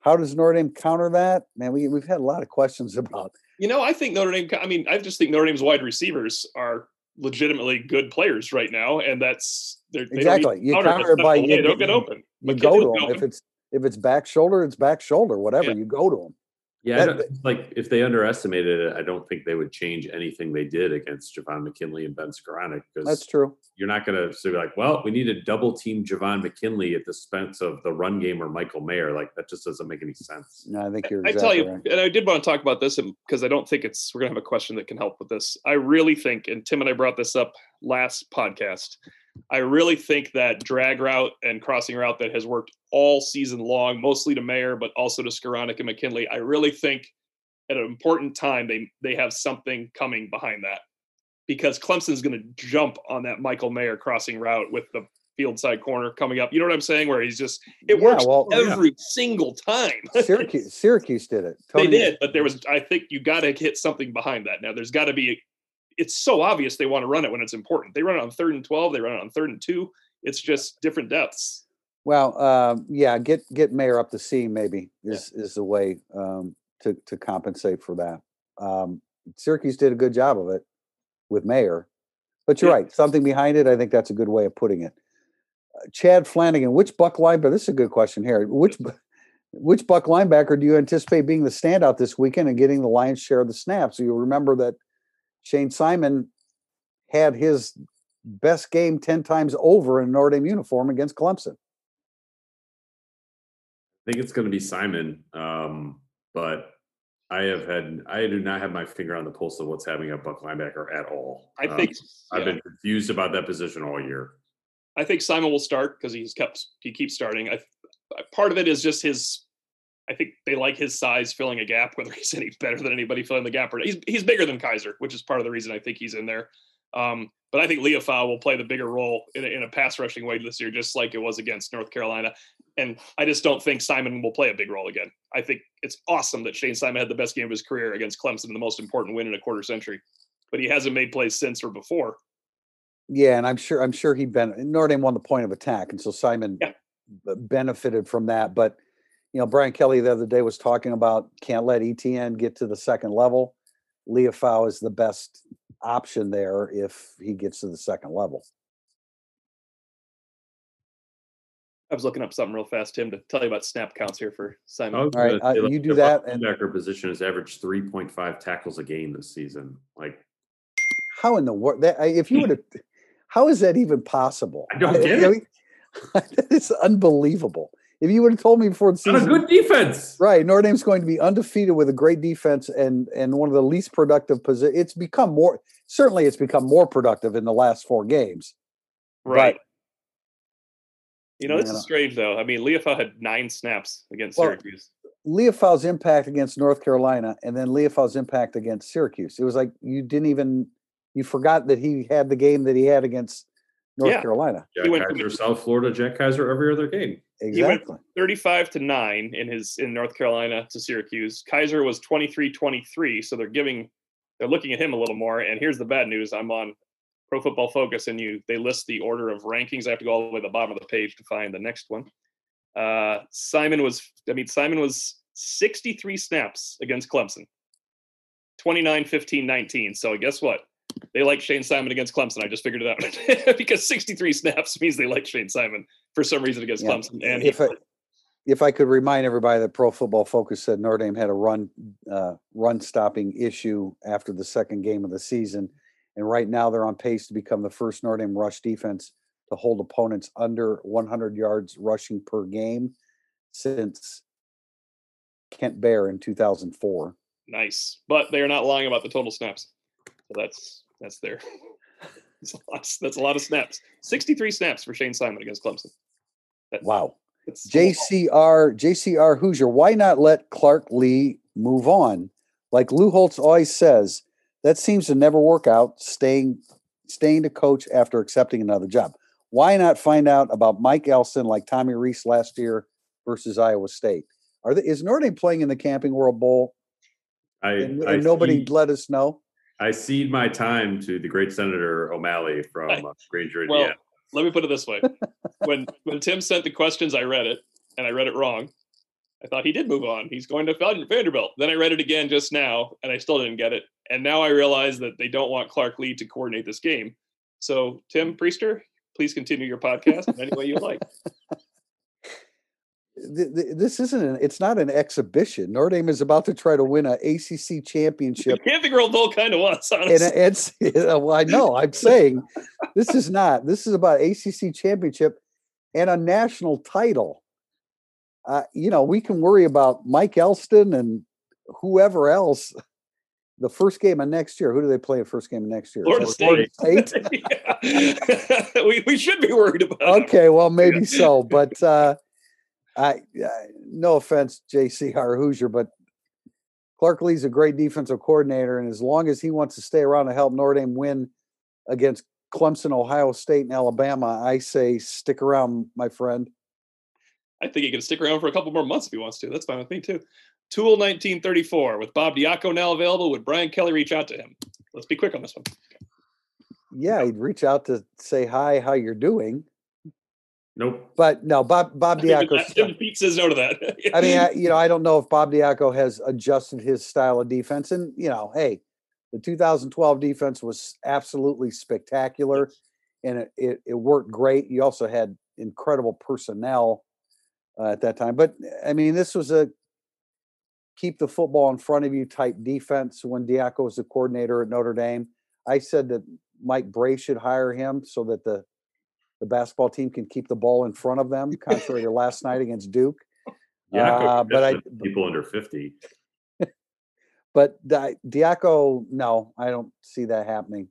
how does Notre Dame counter that? Man, we we've had a lot of questions about. You know, I think Notre Dame. I mean, I just think Notre Dame's wide receivers are legitimately good players right now, and that's they're, they don't Exactly. You counter it by you- they'll get open. You McKinley go to them if it's if it's back shoulder, it's back shoulder. Whatever Yeah. you go to him. Yeah, That- like if they underestimated it, I don't think they would change anything they did against Javon McKinley and Ben Skowronek because That's true. you're not going to say like, well, we need to double team Javon McKinley at the expense of the run game or Michael Mayer. Like that just doesn't make any sense. No, I think you're. I tell you, right. and I did want to talk about this because I don't think it's we're gonna have a question that can help with this. I really think, and Tim and I brought this up last podcast. I really think that drag route and crossing route that has worked all season long, mostly to Mayer, but also to Skowronek and McKinley. I really think at an important time they they have something coming behind that because Clemson's going to jump on that Michael Mayer crossing route with the field side corner coming up. You know what I'm saying? Where he's just it Yeah, works well, yeah. every single time. Syracuse, Syracuse did it. They did, but there was. I think you got to hit something behind that. Now, there's got to be. It's so obvious they want to run it when it's important. They run it on third and twelve. They run it on third and two. It's just different depths. Well, um, yeah, get get Mayer up the seam maybe is is the way um, to to compensate for that. Um, Syracuse did a good job of it with Mayer, but you're Yeah. right. Something behind it. I think that's a good way of putting it. Uh, Chad Flanagan, which Buck linebacker? This is a good question here. Which which Buck linebacker do you anticipate being the standout this weekend and getting the lion's share of the snaps? So you remember that Shane Simon had his best game ten times over in a Notre Dame uniform against Clemson. I think it's going to be Simon, um, but I have had I do not have my finger on the pulse of what's happening at Buck linebacker at all. I Um, think. I've yeah. been confused about that position all year. I think Simon will start because he's kept he keeps starting. I part of it is just his. I think they like his size filling a gap, whether he's any better than anybody filling the gap or not. He's he's bigger than Kiser, which is part of the reason I think he's in there. Um, but I think Liufau will play the bigger role in a, in a pass rushing way this year, just like it was against North Carolina. And I just don't think Simon will play a big role again. I think it's awesome that Shane Simon had the best game of his career against Clemson, the most important win in a quarter century. But he hasn't made plays since or before. Yeah, and I'm sure I'm sure he ben Notre Dame won the point of attack, and so Simon Yeah. benefited from that. But you know, Brian Kelly the other day was talking about can't let Etienne get to the second level. Liufau is the best option there if he gets to the second level. I was looking up something real fast, Tim, to tell you about snap counts here for Simon. I All right, uh, you do that and- Linebacker position has averaged three point five tackles a game this season. Like How in the world that if you would have how is that even possible? I don't get I it. mean, it's unbelievable. If you would have told me before the not a good defense. Right, Notre Dame's going to be undefeated with a great defense and and one of the least productive positions. It's become more certainly it's become more productive in the last four games. Right. You know, this is strange though. I mean, Liufau had nine snaps against Well, Syracuse. Liufau's impact against North Carolina and then Liufau's impact against Syracuse. It was like you didn't even you forgot that he had the game that he had against North Yeah. Carolina. Jack He went from- Kiser, South Florida, Jack Kiser every other game. Went- Exactly. 35 to 9 in his in North Carolina to Syracuse. Kiser was 23-23, so they're giving they're looking at him a little more. And here's the bad news. I'm on Pro Football Focus and you they list the order of rankings. I have to go all the way to the bottom of the page to find the next one. Uh Simon was I mean Simon was 63 snaps against Clemson. 29 15 19. So guess what? They like Shane Simon against Clemson. I just figured it out because 63 snaps means they like Shane Simon for some reason against Yeah. Clemson. And he If I, if I could remind everybody that Pro Football Focus said Notre Dame had a run uh, run stopping issue after the second game of the season, and right now they're on pace to become the first Notre Dame rush defense to hold opponents under 100 yards rushing per game since Kent Baer in 2004. Nice, but they are not lying about the total snaps. So that's that's there. that's, a lot, that's a lot of snaps. Sixty-three snaps for Shane Simon against Clemson. That's, Wow. that's JCR JCR Hoosier, why not let Clark Lea move on? Like Lou Holtz always says, that seems to never work out. Staying staying to coach after accepting another job. Why not find out about Mike Elston like Tommy Rees last year versus Iowa State? Are they, is Notre Dame playing in the Camping World Bowl I, and, I and nobody cede- let us know? I cede my time to the great Senator O'Malley from I- uh, Granger, Well, let me put it this way: when when Tim sent the questions, I read it and I read it wrong. I thought he did move on. He's going to Vanderbilt. Then I read it again just now, and I still didn't get it. And now I realize that they don't want Clark Lea to coordinate this game. So, Tim Prister, please continue your podcast in any way you like. Th- th- This isn't an, it's not an exhibition. Notre Dame is about to try to win an ACC championship. Camping World Bowl kind of was, and honestly. it's well, I know. I'm saying this is not. This is about ACC championship and a national title. Uh, you know, we can worry about Mike Elston and whoever else. The first game of next year. Who do they play the first game of next year? Florida Is that State. State? We, we should be worried about okay, well, maybe so, but uh, I, uh, no offense, JCR Hoosier, but Clark Lea's a great defensive coordinator, and as long as he wants to stay around to help Notre Dame win against Clemson, Ohio State, and Alabama, I say stick around, my friend. I think he can stick around for a couple more months if he wants to. That's fine with me too. Tool 1934 with Bob Diaco now available. Would Brian Kelly reach out to him? Let's be quick on this one. Yeah, he'd reach out to say hi, how you're doing, Nope. but no, Bob Bob Diaco. Pete says no to that. I mean, I, you know, I don't know if Bob Diaco has adjusted his style of defense. And, you know, hey, the 2012 defense was absolutely spectacular and it, it, it worked great. You also had incredible personnel uh, at that time. But, I mean, this was a keep the football in front of you type defense when Diaco was the coordinator at Notre Dame. I said that Mike Brey should hire him so that the the basketball team can keep the ball in front of them, contrary to last night against Duke. Yeah, Uh, but I, people under 50. but Di- Diaco, no, I don't see that happening.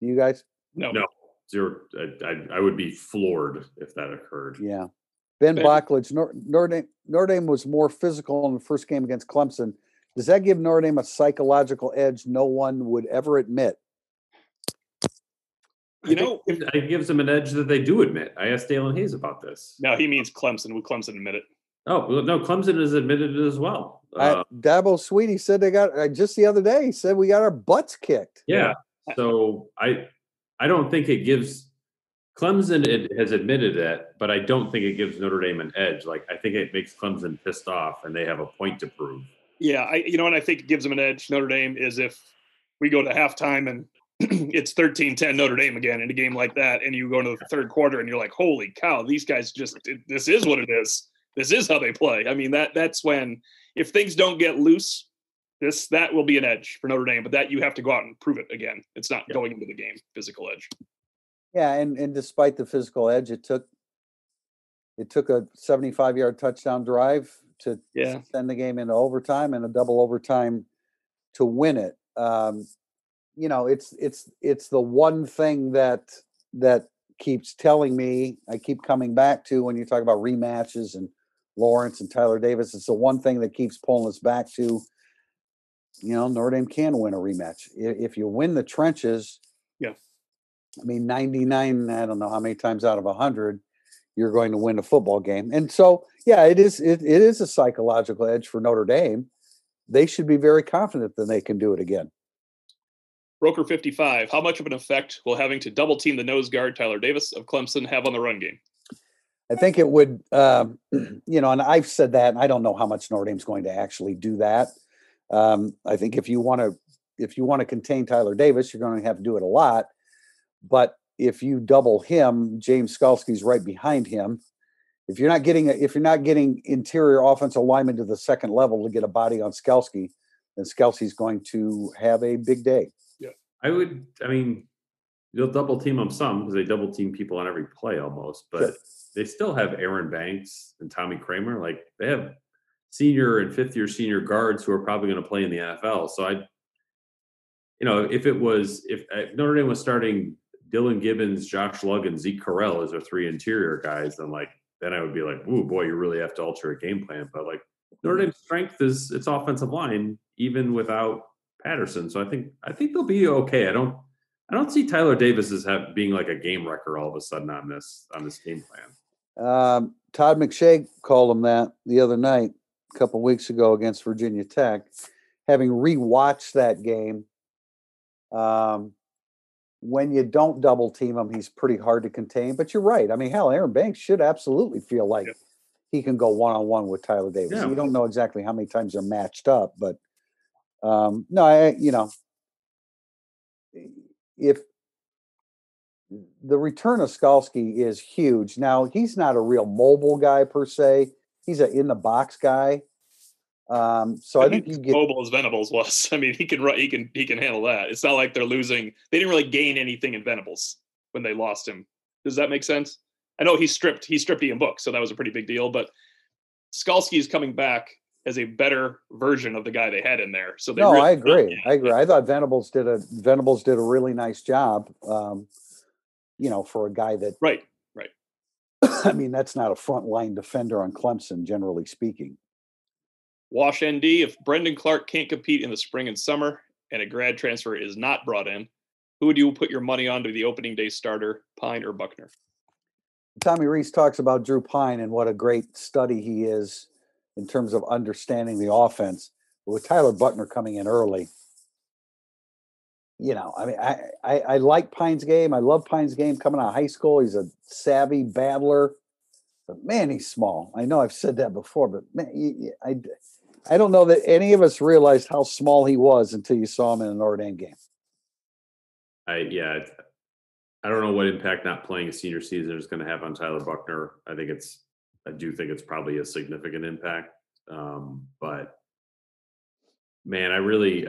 You guys, no. No. Zero. I, I, I would be floored if that occurred. yeah. Ben Ben- Blackledge, Nor- Notre Dame, Notre Dame was more physical in the first game against Clemson. Does that give Notre Dame a psychological edge no one would ever admit? You I know, it gives- it gives them an edge that they do admit. I asked Daelin Hayes about this. no, he means Clemson. Would Clemson admit it? Oh well, no, Clemson has admitted it as well. I, Uh, Dabo Swinney said they got uh, just the other day. He said we got our butts kicked. yeah. So I I don't think it gives Clemson it has admitted that, but I don't think it gives Notre Dame an edge. Like I think it makes Clemson pissed off and they have a point to prove. Yeah, I you know what I think it gives them an edge. Notre Dame is if we go to halftime and it's 13-10 Notre Dame again in a game like that, and you go into the third quarter and you're like, holy cow, these guys just this is what it is. This is how they play. I mean, that that's when if things don't get loose, this that will be an edge for Notre Dame, but that you have to go out and prove it again. It's not Yeah. going into the game, physical edge. Yeah, and and despite the physical edge, it took it took a 75 yard touchdown drive to Yeah. send the game into overtime and a double overtime to win it. Um, you know, it's it's it's the one thing that that keeps telling me I keep coming back to when you talk about rematches and Lawrence and Tyler Davis. It's the one thing that keeps pulling us back to. You know, Notre Dame can win a rematch if you win the trenches. Yeah. I mean, 99, I don't know how many times out of 100 you're going to win a football game. And so, yeah, it is it, it is a psychological edge for Notre Dame. They should be very confident that they can do it again. Broker 55, how much of an effect will having to double team the nose guard Tyler Davis of Clemson have on the run game? I think it would, um, you know, and I've said that, and I don't know how much Notre Dame's going to actually do that. Um, I think if you want to, if you want to contain Tyler Davis, you're going to have to do it a lot. But if you double him, James Skalski's right behind him. If you're not getting, if you're not getting interior offensive lineman to the second level to get a body on Skalski, then Skalski's going to have a big day. I would. I mean, they'll double team them some because they double team people on every play almost, but. Sure they still have Aaron Banks and Tommy Kraemer. Like they have senior and fifth year senior guards who are probably going to play in the NFL. So I, you know, if it was if uh, Notre Dame was starting Dillan Gibbons, Josh Lugg, and Zeke Correll as their three interior guys, then like then I would be like, ooh boy, you really have to alter a game plan. But like Notre Dame's strength is its offensive line, even without Patterson. So I think I think they'll be okay. I don't I don't see Tyler Davis as have, being like a game wrecker all of a sudden on this on this game plan. Um, Todd McShay called him that the other night, a couple weeks ago against Virginia Tech. Having rewatched that game, um, when you don't double team him, he's pretty hard to contain. But you're right. I mean, hell, Aaron Banks should absolutely feel like yeah. he can go one on one with Tyler Davis. Yeah. You don't know exactly how many times they're matched up, but um, no, I, you know, if the return of Skalski is huge. Now he's not a real mobile guy per se. He's a in the box guy. Um, so I, I think you get mobile as Venables was. I mean, he can run, he can he can handle that. It's not like they're losing. They didn't really gain anything in Venables when they lost him. Does that make sense? I know he stripped he stripped Ian Book, so that was a pretty big deal. But Skalski is coming back as a better version of the guy they had in there. So no, really I agree. I agree. I thought Venables did a Venables did a really nice job. Um, you know, for a guy that right, right. I mean, that's not a front line defender on Clemson, generally speaking. Wash ND. If Brendon Clark can't compete in the spring and summer, and a grad transfer is not brought in, who would you put your money on to be the opening day starter, Pyne or Buchner? Tommy Rees talks about Drew Pyne and what a great study he is in terms of understanding the offense. But with Tyler Buchner coming in early, you know, I mean, I, I, I like Pyne's game. I love Pyne's game coming out of high school. He's a savvy battler, but man, he's small. I know I've said that before, but man, I, I don't know that any of us realized how small he was until you saw him in an Notre game. I yeah, I don't know what impact not playing a senior season is going to have on Tyler Buchner. I think it's I do think it's probably a significant impact. Um, but man, I really,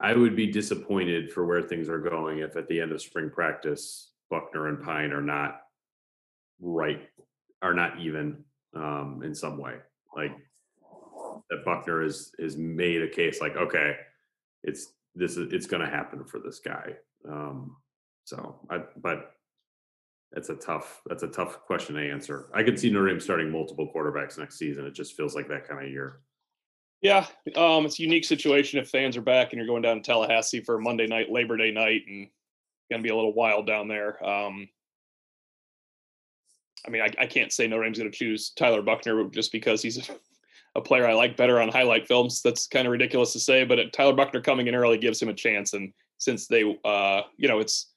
I would be disappointed for where things are going if at the end of spring practice, Buchner and Pyne are not right, are not even um, in some way. Like that Buchner is is made a case like, okay, it's this is it's going to happen for this guy. Um, so I, but that's a tough that's a tough question to answer. I could see Notre Dame starting multiple quarterbacks next season. It just feels like that kind of year. Yeah, um, it's a unique situation if fans are back and you're going down to Tallahassee for Monday night, Labor Day night, and going to be a little wild down there. Um, I mean, I, I, can't say Notre Dame's going to choose Tyler Buchner just because he's a, player I like better on highlight films. That's kind of ridiculous to say, but Tyler Buchner coming in early gives him a chance. And since they, uh, you know, it's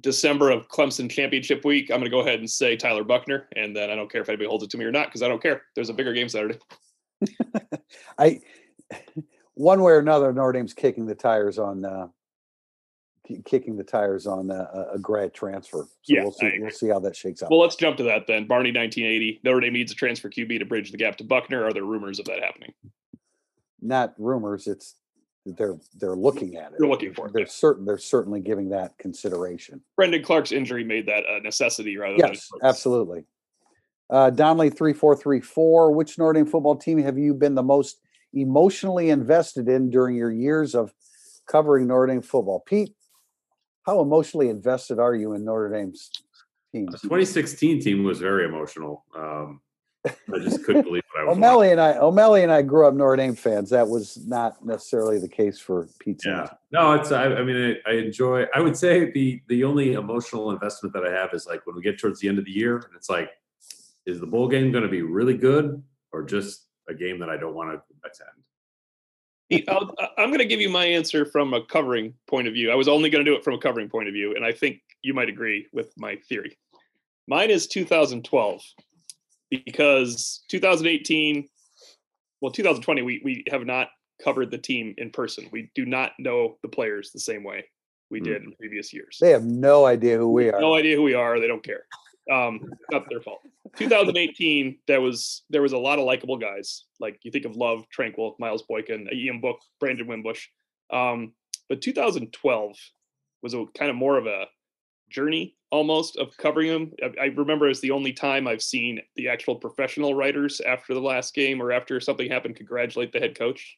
December of Clemson championship week, I'm going to go ahead and say Tyler Buchner, and then I don't care if anybody holds it to me or not because I don't care. There's a bigger game Saturday. I, one way or another, Notre Dame's kicking the tires on, uh, kicking the tires on uh, a grad transfer. So yeah, we'll see, we'll see how that shakes out. Well, let's jump to that then. Barney, 1980. Notre Dame needs a transfer QB to bridge the gap to Buchner. Are there rumors of that happening? Not rumors. It's they're they're looking at it. They're looking for it. They're yeah. certain. They're certainly giving that consideration. Brendon Clark's injury made that a necessity rather yes, than absolutely. Uh, Donnelly three four three four. Which Notre Dame football team have you been the most emotionally invested in during your years of covering Notre Dame football? Pete, how emotionally invested are you in Notre Dame's teams? The 2016 team was very emotional. Um, I just couldn't believe what I was. O'Malley and I, O'Malley and I grew up Notre Dame fans. That was not necessarily the case for Pete. Yeah, no, it's. I, I mean, I, I enjoy. I would say the the only emotional investment that I have is like when we get towards the end of the year, and it's like, is the bowl game going to be really good or just a game that I don't want to attend? I'll, I'm going to give you my answer from a covering point of view. I was only going to do it from a covering point of view, and I think you might agree with my theory. Mine is 2012 because 2018, well, 2020, we, we have not covered the team in person. We do not know the players the same way we did in previous years. They have no idea who we are. No idea who we are. They don't care. Um, not their fault. 2018, there was there was a lot of likable guys. Like you think of Love, Tranquill, Miles Boykin, Ian Book, Brandon Wimbush. Um, but 2012 was a kind of more of a journey almost of covering them. I, I remember it's the only time I've seen the actual professional writers after the last game or after something happened congratulate the head coach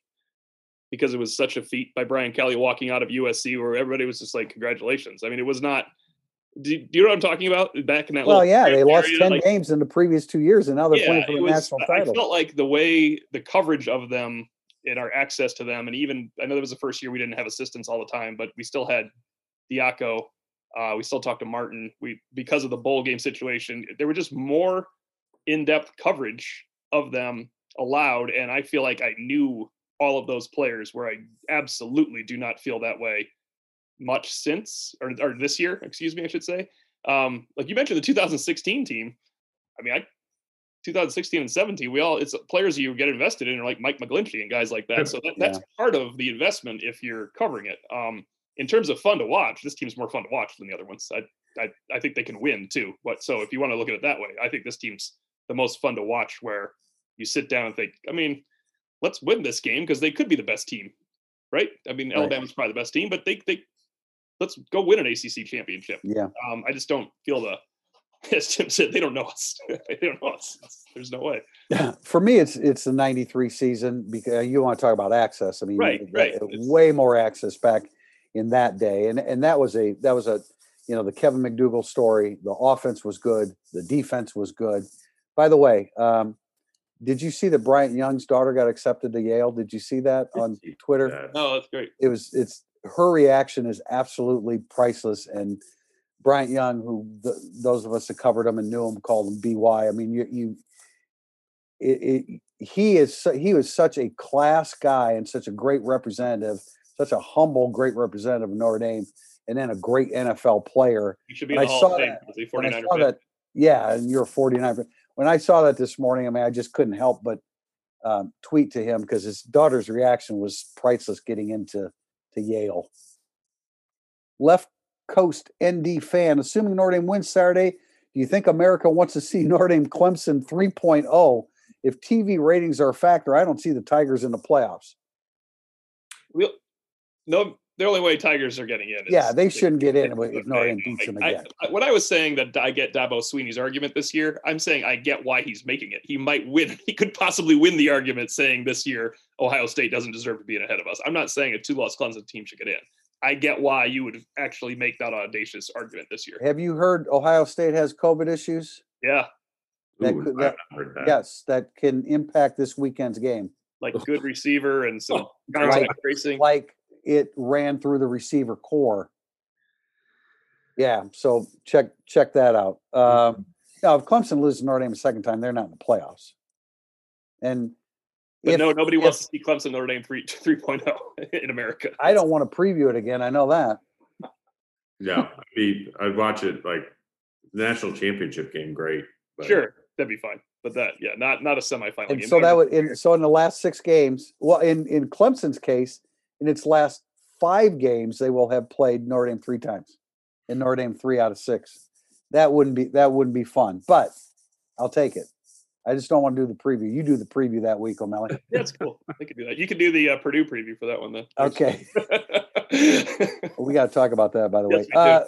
because it was such a feat by Brian Kelly walking out of USC where everybody was just like, congratulations. I mean, it was not. Do, do you know what I'm talking about? Back in that. Well, yeah, they lost ten like- games in the previous two years, and now they're playing for the was, national I title. felt like the way the coverage of them and our access to them, and even I know that was the first year we didn't have assistants all the time, but we still had Diaco. Uh, we still talked to Martin. We because of the bowl game situation, there were just more in-depth coverage of them allowed, and I feel like I knew all of those players. Where I absolutely do not feel that way much since or, or this year, excuse me, I should say. Um, like you mentioned, the 2016 team. I mean, I 2016 and 17, we all it's players you get invested in, are like Mike McGlinchey and guys like that. So that, that's part of the investment if you're covering it. Um, in terms of fun to watch, this team's more fun to watch than the other ones. I I, I think they can win too. But so if you want to look at it that way, I think this team's the most fun to watch. Where you sit down and think, I mean, let's win this game because they could be the best team, right? I mean, Right. Alabama's probably the best team, but they they let's go win an ACC championship. Yeah, Um, I just don't feel the. As Tim said, they don't know us. they don't know us. There's no way. for me, it's it's the '93 season because you want to talk about access. I mean, Right, right. Way more access back in that day, and and that was a that was a you know the Kevin McDougal story. The offense was good, the defense was good. By the way, um, did you see that Bryant Young's daughter got accepted to Yale? Did you see that on Twitter? that. No, that's great. it was it's her reaction is absolutely priceless and Bryant Young who th those of us that covered him and knew him called him BY I mean you you it, it he is su- he was such a class guy and such a great representative such a humble great representative of Notre Dame and then a great NFL player You should be When in the I Hall saw of Fame. that- when I 49er saw fan. that yeah and you're a 49 when I saw that this morning I mean I just couldn't help but um, tweet to him because his daughter's reaction was priceless getting into to Yale. Left Coast ND fan, assuming Notre Dame wins Saturday, do you think America wants to see Notre Dame Clemson 3.0? If TV ratings are a factor, I don't see the Tigers in the playoffs. We'll, no, the only way Tigers are getting in. Is, yeah, they shouldn't get in if- if if Notre they- Dame beats them I- again. I- when I was saying that I get Dabo Swinney's argument this year, I'm saying I get why he's making it. He might win. He could possibly win the argument saying this year Ohio State doesn't deserve to be in ahead of us. I'm not saying a two-loss Clemson team should get in. I get why you would actually make that audacious argument this year. Have you heard Ohio State has COVID issues? Yeah, That Ooh, could- that- heard that. Yes, that can impact this weekend's game. like good receiver and some contact like- tracing. like it ran through the receiver core. Yeah, so check check that out. Um, now, if Clemson loses to Notre Dame a second time, they're not in the playoffs. And But if, no, nobody wants to see Clemson Notre Dame 3 3.0 in America. I don't want to preview it again. I know that. Yeah, I'd be, I'd watch it like national championship game. Great. but- Sure, that'd be fine. But that, yeah, not not a semifinal And game. so that would in, so in the last six games, well, in in Clemson's case, in its last five games, they will have played Notre Dame three times, and Notre Dame three out of six. That wouldn't be that wouldn't be fun, but I'll take it. I just don't want to do the preview. You do the preview that week, O'Malley. Yeah, that's cool. I could do that. You could do the uh, Purdue preview for that one then. Okay, we got to talk about that, by the Yes, way. Uh,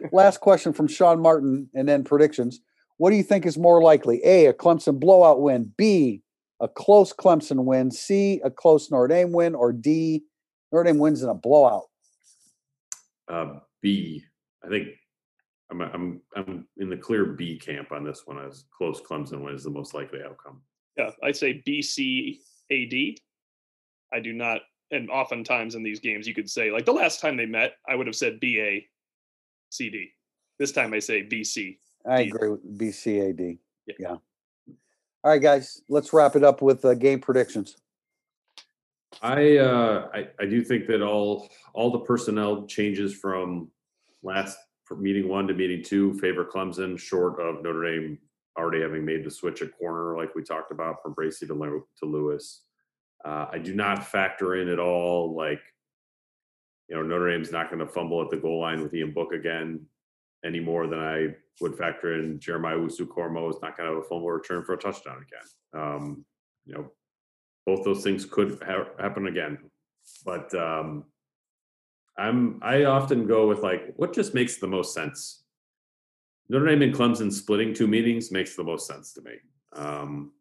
last question from Sean Martin, and then predictions. What do you think is more likely? A, a Clemson blowout win. B, a close Clemson win. C, a close Notre Dame win. Or D, Notre Dame wins in a blowout. Uh, B. I think I'm I'm I'm in the clear B camp on this one. As close Clemson win is the most likely outcome. Yeah, I'd say BCAD. I do not, and oftentimes in these games, you could say like the last time they met, I would have said BACD. This time I say BC. I D. agree with BCAD. Yeah. Yeah. All right, guys, let's wrap it up with uh, game predictions. I uh I, I do think that all all the personnel changes from last from meeting one to meeting two favor Clemson, short of Notre Dame already having made the switch at corner, like we talked about from Bracy to to Lewis. Uh, I do not factor in at all like you know Notre Dame's not going to fumble at the goal line with Ian Book again any more than I would factor in Jeremiah Owusu-Koramoah is not going to have a fumble return for a touchdown again. Um, you know, both those things could ha- happen again, but um, I'm I often go with like what just makes the most sense. Notre Dame and Clemson splitting two meetings makes the most sense to me. Um,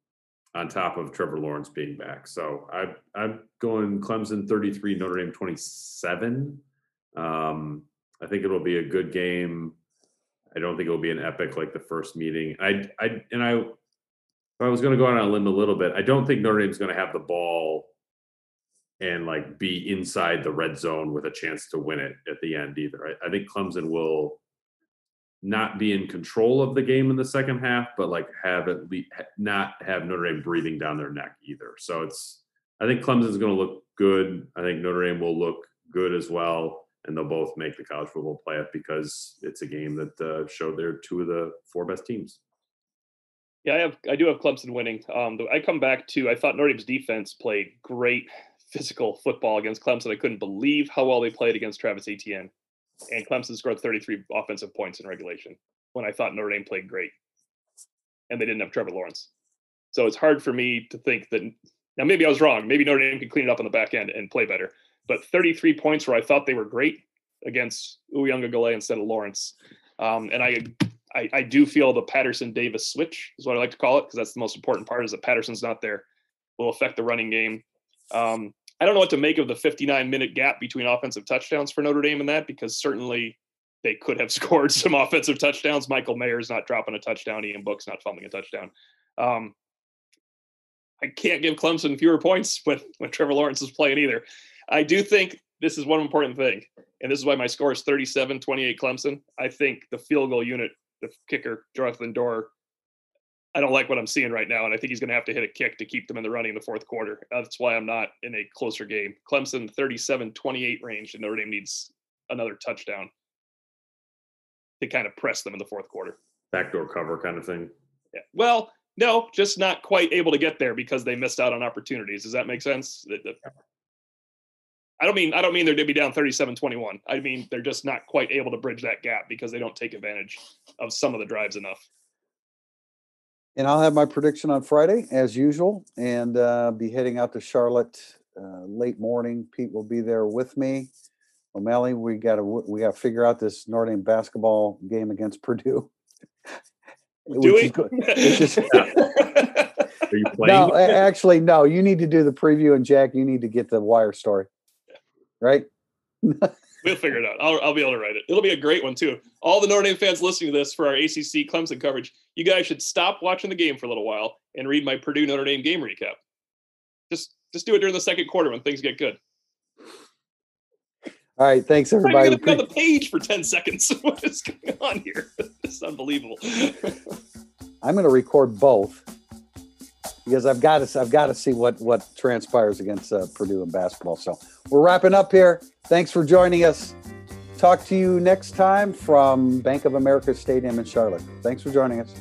on top of Trevor Lawrence being back, so I I'm going Clemson 33, Notre Dame 27. Um, I think it'll be a good game. I don't think it'll be an epic like the first meeting. I I and I if I was going to go out on a limb a little bit, I don't think Notre Dame's going to have the ball and like be inside the red zone with a chance to win it at the end either. I, I think Clemson will not be in control of the game in the second half, but like have at least not have Notre Dame breathing down their neck either. So it's I think Clemson's going to look good. I think Notre Dame will look good as well, and they'll both make the college football playoff because it's a game that uh, showed they're two of the four best teams. Yeah, I have. I do have Clemson winning. Um, I come back to. I thought Notre Dame's defense played great physical football against Clemson. I couldn't believe how well they played against Travis Etienne, and Clemson scored 33 offensive points in regulation when I thought Notre Dame played great, and they didn't have Trevor Lawrence. So it's hard for me to think that. Now maybe I was wrong. Maybe Notre Dame could clean it up on the back end and play better. But 33 points where I thought they were great against Uiagalelei instead of Lawrence, um, and I I, I do feel the Patterson Davis switch is what I like to call it because that's the most important part is that Patterson's not there will affect the running game. Um, I don't know what to make of the 59 minute gap between offensive touchdowns for Notre Dame and that because certainly they could have scored some offensive touchdowns. Michael Mayer's not dropping a touchdown. Ian Book's not fumbling a touchdown. Um, I can't give Clemson fewer points when, when Trevor Lawrence is playing either. I do think this is one important thing, and this is why my score is 37 28 Clemson. I think the field goal unit the kicker, Jonathan Doerer. I don't like what I'm seeing right now, and I think he's going to have to hit a kick to keep them in the running in the fourth quarter. That's why I'm not in a closer game. Clemson 37-28 range, and Notre Dame needs another touchdown to kind of press them in the fourth quarter. Backdoor cover kind of thing. Yeah. Well, no, just not quite able to get there because they missed out on opportunities. Does that make sense? The, the, I don't mean I don't mean they're going to be down 37-21. I mean they're just not quite able to bridge that gap because they don't take advantage of some of the drives enough. And I'll have my prediction on Friday as usual, and uh, be heading out to Charlotte uh, late morning. Pete will be there with me. O'Malley, we got to we got to figure out this Notre Dame basketball game against Purdue. Do we? go- is- Are you playing? no, actually, no. You need to do the preview, and Jack, you need to get the wire story. Right? We'll figure it out. I'll, I'll be able to write it. It'll be a great one too. All the Notre Dame fans listening to this for our ACC Clemson coverage, you guys should stop watching the game for a little while and read my Purdue Notre Dame game recap. Just just do it during the second quarter when things get good. All right. Thanks, everybody. I'm not everybody. even gonna be on the page for ten seconds. what is going on here? It's unbelievable. I'm going to record both because I've got to I've got to see what what transpires against uh, Purdue in basketball. So we're wrapping up here. Thanks for joining us. Talk to you next time from Bank of America Stadium in Charlotte. Thanks for joining us.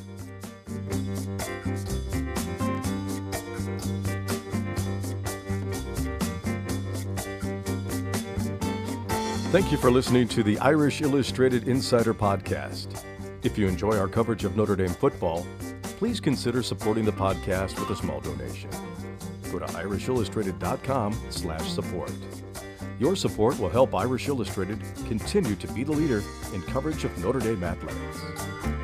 Thank you for listening to the Irish Illustrated Insider Podcast. If you enjoy our coverage of Notre Dame football, please consider supporting the podcast with a small donation. Go to irishillustrated.com slash support. Your support will help Irish Illustrated continue to be the leader in coverage of Notre Dame athletics.